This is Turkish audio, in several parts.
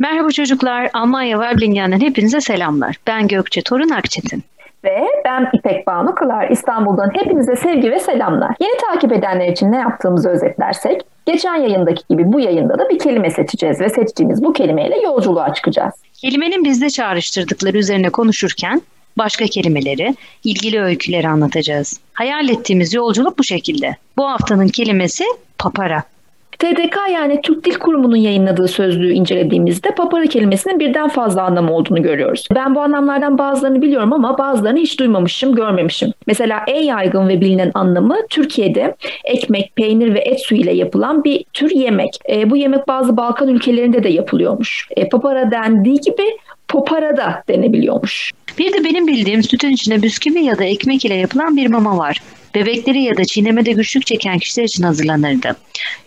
Merhaba çocuklar, Almanya Weiblingen'den hepinize selamlar. Ben Gökçe Torun Akçetin. Ve ben İpek Banu Kılar. İstanbul'dan hepinize sevgi ve selamlar. Yeni takip edenler için ne yaptığımızı özetlersek, geçen yayındaki gibi bu yayında da bir kelime seçeceğiz ve seçtiğimiz bu kelimeyle yolculuğa çıkacağız. Kelimenin bizde çağrıştırdıkları üzerine konuşurken başka kelimeleri, ilgili öyküleri anlatacağız. Hayal ettiğimiz yolculuk bu şekilde. Bu haftanın kelimesi papara. TDK yani Türk Dil Kurumu'nun yayınladığı sözlüğü incelediğimizde papara kelimesinin birden fazla anlamı olduğunu görüyoruz. Ben bu anlamlardan bazılarını biliyorum ama bazılarını hiç duymamışım, görmemişim. Mesela en yaygın ve bilinen anlamı Türkiye'de ekmek, peynir ve et suyu ile yapılan bir tür yemek. E, bu yemek bazı Balkan ülkelerinde de yapılıyormuş. E, papara dendiği gibi popara da denebiliyormuş. Bir de benim bildiğim sütün içine bisküvi ya da ekmek ile yapılan bir mama var. Bebekleri ya da çiğnemede güçlük çeken kişiler için hazırlanırdı.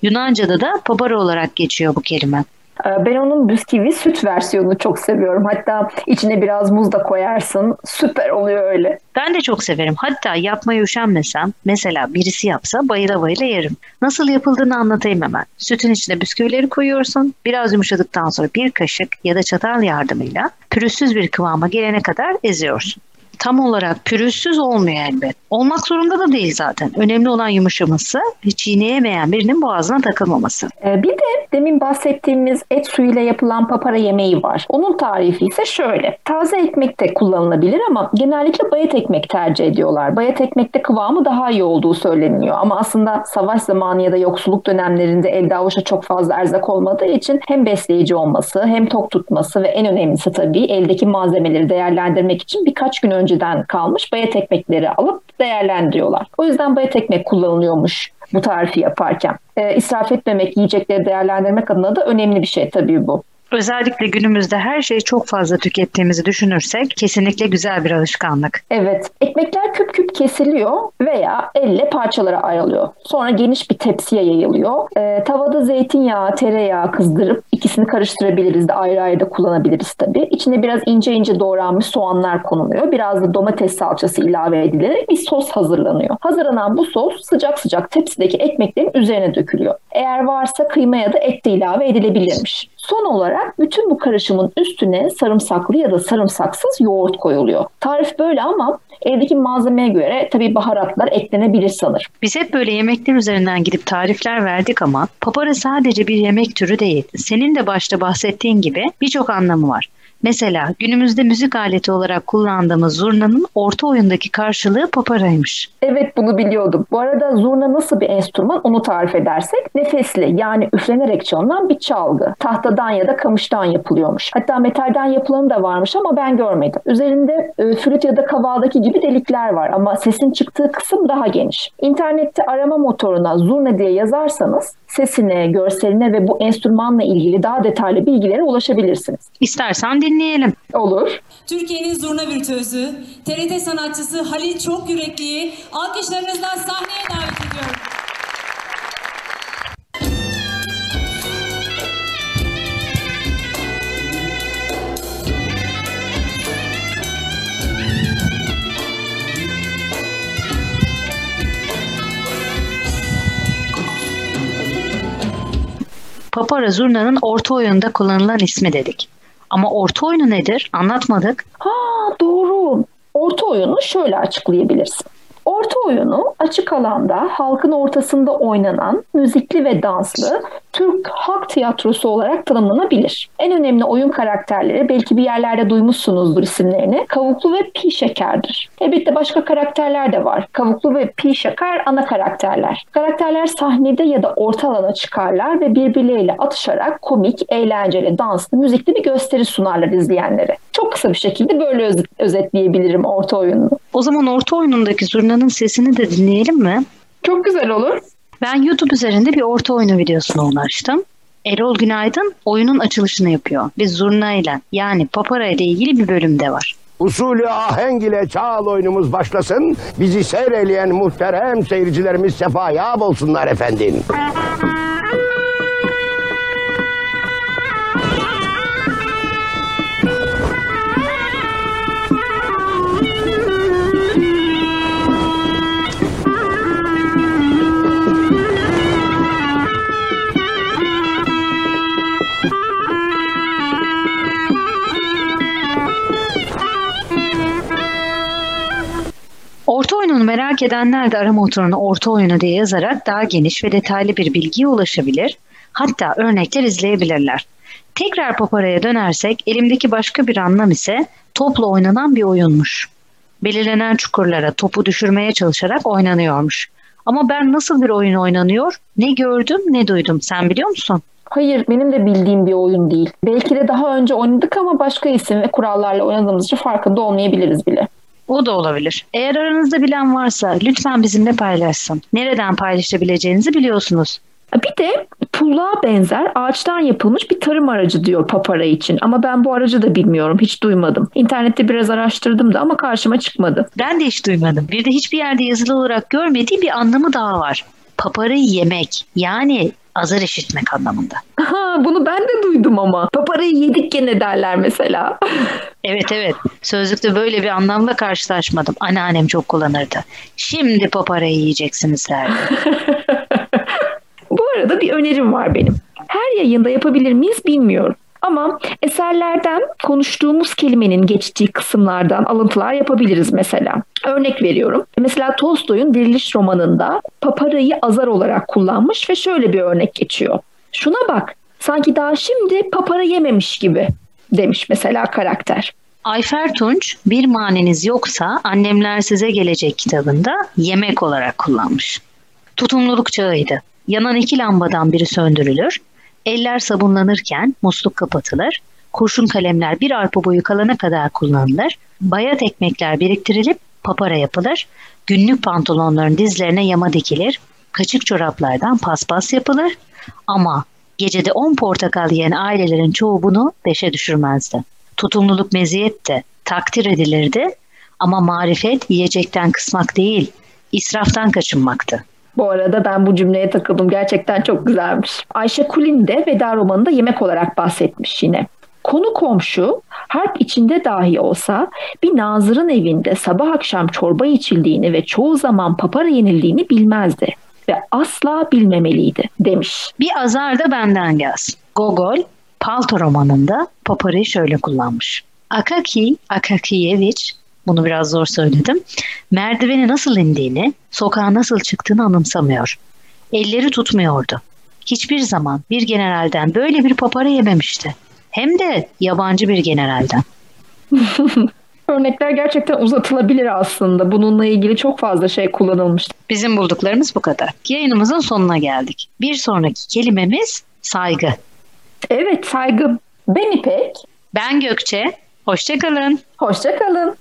Yunanca'da da papara olarak geçiyor bu kelime. Ee, ben onun bisküvi süt versiyonunu çok seviyorum. Hatta içine biraz muz da koyarsın. Süper oluyor öyle. Ben de çok severim. Hatta yapmaya üşenmesem, mesela birisi yapsa bayıla bayıla yerim. Nasıl yapıldığını anlatayım hemen. Sütün içine bisküvileri koyuyorsun. Biraz yumuşadıktan sonra bir kaşık ya da çatal yardımıyla pürüzsüz bir kıvama gelene kadar eziyorsun tam olarak pürüzsüz olmuyor elbet. Olmak zorunda da değil zaten. Önemli olan yumuşaması ve çiğneyemeyen birinin boğazına takılmaması. Ee, bir de demin bahsettiğimiz et suyuyla yapılan papara yemeği var. Onun tarifi ise şöyle. Taze ekmek de kullanılabilir ama genellikle bayat ekmek tercih ediyorlar. Bayat ekmekte kıvamı daha iyi olduğu söyleniyor. Ama aslında savaş zamanı ya da yoksulluk dönemlerinde elde avuçta çok fazla erzak olmadığı için hem besleyici olması hem tok tutması ve en önemlisi tabii eldeki malzemeleri değerlendirmek için birkaç gün önce önceden kalmış bayat ekmekleri alıp değerlendiriyorlar. O yüzden bayat ekmek kullanılıyormuş bu tarifi yaparken. E, israf etmemek, yiyecekleri değerlendirmek adına da önemli bir şey tabii bu. Özellikle günümüzde her şeyi çok fazla tükettiğimizi düşünürsek kesinlikle güzel bir alışkanlık. Evet. Ekmekler küp küp kesiliyor veya elle parçalara ayrılıyor. Sonra geniş bir tepsiye yayılıyor. Ee, tavada zeytinyağı, tereyağı kızdırıp ikisini karıştırabiliriz de ayrı ayrı da kullanabiliriz tabii. İçine biraz ince ince doğranmış soğanlar konuluyor. Biraz da domates salçası ilave edilerek bir sos hazırlanıyor. Hazırlanan bu sos sıcak sıcak tepsideki ekmeklerin üzerine dökülüyor. Eğer varsa kıyma ya da et de ilave edilebilirmiş. Son olarak bütün bu karışımın üstüne sarımsaklı ya da sarımsaksız yoğurt koyuluyor. Tarif böyle ama evdeki malzemeye göre tabii baharatlar eklenebilir sanır. Biz hep böyle yemekler üzerinden gidip tarifler verdik ama papara sadece bir yemek türü değil. Senin de başta bahsettiğin gibi birçok anlamı var. Mesela günümüzde müzik aleti olarak kullandığımız zurnanın orta oyundaki karşılığı paparaymış. Evet bunu biliyordum. Bu arada zurna nasıl bir enstrüman onu tarif edersek nefesli yani üflenerek çalınan bir çalgı. Tahtadan ya da kamıştan yapılıyormuş. Hatta metalden yapılanı da varmış ama ben görmedim. Üzerinde e, flüt ya da kavaldaki gibi delikler var ama sesin çıktığı kısım daha geniş. İnternette arama motoruna zurna diye yazarsanız sesine, görseline ve bu enstrümanla ilgili daha detaylı bilgilere ulaşabilirsiniz. İstersen dinleyelim. Olur. Türkiye'nin zurna virtüözü, TRT sanatçısı Halil Çok Yürekli'yi alkışlarınızla sahneye davet ediyorum. Papara zurnanın orta oyunda kullanılan ismi dedik. Ama orta oyunu nedir? Anlatmadık. Ha doğru. Orta oyunu şöyle açıklayabilirsin. Orta oyunu açık alanda halkın ortasında oynanan müzikli ve danslı Türk halk tiyatrosu olarak tanımlanabilir. En önemli oyun karakterleri belki bir yerlerde duymuşsunuzdur isimlerini. Kavuklu ve Pi Şeker'dir. Elbette başka karakterler de var. Kavuklu ve Pi Şeker ana karakterler. Karakterler sahnede ya da orta alana çıkarlar ve birbirleriyle atışarak komik, eğlenceli, danslı, müzikli bir gösteri sunarlar izleyenlere. Çok kısa bir şekilde böyle öz- özetleyebilirim orta oyununu. O zaman orta oyunundaki zurnanın sesini de dinleyelim mi? Çok güzel olur. Ben YouTube üzerinde bir orta oyunu videosuna ulaştım. Erol Günaydın oyunun açılışını yapıyor ve zurna ile yani papara ile ilgili bir bölümde var. Usulü ahenk ile çağal oyunumuz başlasın. Bizi seyreleyen muhterem seyircilerimiz sefaya olsunlar efendim. Oyununu merak edenler de arama motoruna orta oyunu diye yazarak daha geniş ve detaylı bir bilgiye ulaşabilir. Hatta örnekler izleyebilirler. Tekrar Papara'ya dönersek elimdeki başka bir anlam ise topla oynanan bir oyunmuş. Belirlenen çukurlara topu düşürmeye çalışarak oynanıyormuş. Ama ben nasıl bir oyun oynanıyor ne gördüm ne duydum sen biliyor musun? Hayır benim de bildiğim bir oyun değil. Belki de daha önce oynadık ama başka isim ve kurallarla oynadığımız için farkında olmayabiliriz bile. O da olabilir. Eğer aranızda bilen varsa lütfen bizimle paylaşsın. Nereden paylaşabileceğinizi biliyorsunuz. Bir de pulluğa benzer ağaçtan yapılmış bir tarım aracı diyor papara için. Ama ben bu aracı da bilmiyorum. Hiç duymadım. İnternette biraz araştırdım da ama karşıma çıkmadı. Ben de hiç duymadım. Bir de hiçbir yerde yazılı olarak görmediği bir anlamı daha var. Paparayı yemek yani azar işitmek anlamında. Ha, bunu ben de duydum ama. Paparayı yedik gene derler mesela. Evet evet. Sözlükte böyle bir anlamla karşılaşmadım. Anneannem çok kullanırdı. Şimdi paparayı yiyeceksiniz derdi. Bu arada bir önerim var benim. Her yayında yapabilir miyiz bilmiyorum. Ama eserlerden konuştuğumuz kelimenin geçtiği kısımlardan alıntılar yapabiliriz mesela. Örnek veriyorum. Mesela Tolstoy'un Diriliş romanında paparayı azar olarak kullanmış ve şöyle bir örnek geçiyor. Şuna bak sanki daha şimdi papara yememiş gibi demiş mesela karakter. Ayfer Tunç bir maneniz yoksa annemler size gelecek kitabında yemek olarak kullanmış. Tutumluluk çağıydı. Yanan iki lambadan biri söndürülür. Eller sabunlanırken musluk kapatılır. Kurşun kalemler bir arpa boyu kalana kadar kullanılır. Bayat ekmekler biriktirilip papara yapılır. Günlük pantolonların dizlerine yama dikilir. Kaçık çoraplardan paspas yapılır. Ama gecede 10 portakal yiyen ailelerin çoğu bunu beşe düşürmezdi. Tutumluluk meziyetti, takdir edilirdi ama marifet yiyecekten kısmak değil, israftan kaçınmaktı. Bu arada ben bu cümleye takıldım. Gerçekten çok güzelmiş. Ayşe Kulin de Veda romanında yemek olarak bahsetmiş yine. Konu komşu harp içinde dahi olsa bir nazırın evinde sabah akşam çorba içildiğini ve çoğu zaman papara yenildiğini bilmezdi ve asla bilmemeliydi demiş. Bir azar da benden gelsin. Gogol Palto romanında paparayı şöyle kullanmış. Akaki Akakiyevich bunu biraz zor söyledim. Merdiveni nasıl indiğini, sokağa nasıl çıktığını anımsamıyor. Elleri tutmuyordu. Hiçbir zaman bir generalden böyle bir papara yememişti. Hem de yabancı bir generalden. Örnekler gerçekten uzatılabilir aslında. Bununla ilgili çok fazla şey kullanılmış. Bizim bulduklarımız bu kadar. Yayınımızın sonuna geldik. Bir sonraki kelimemiz saygı. Evet saygı. Ben İpek. Ben Gökçe. Hoşçakalın. Hoşçakalın.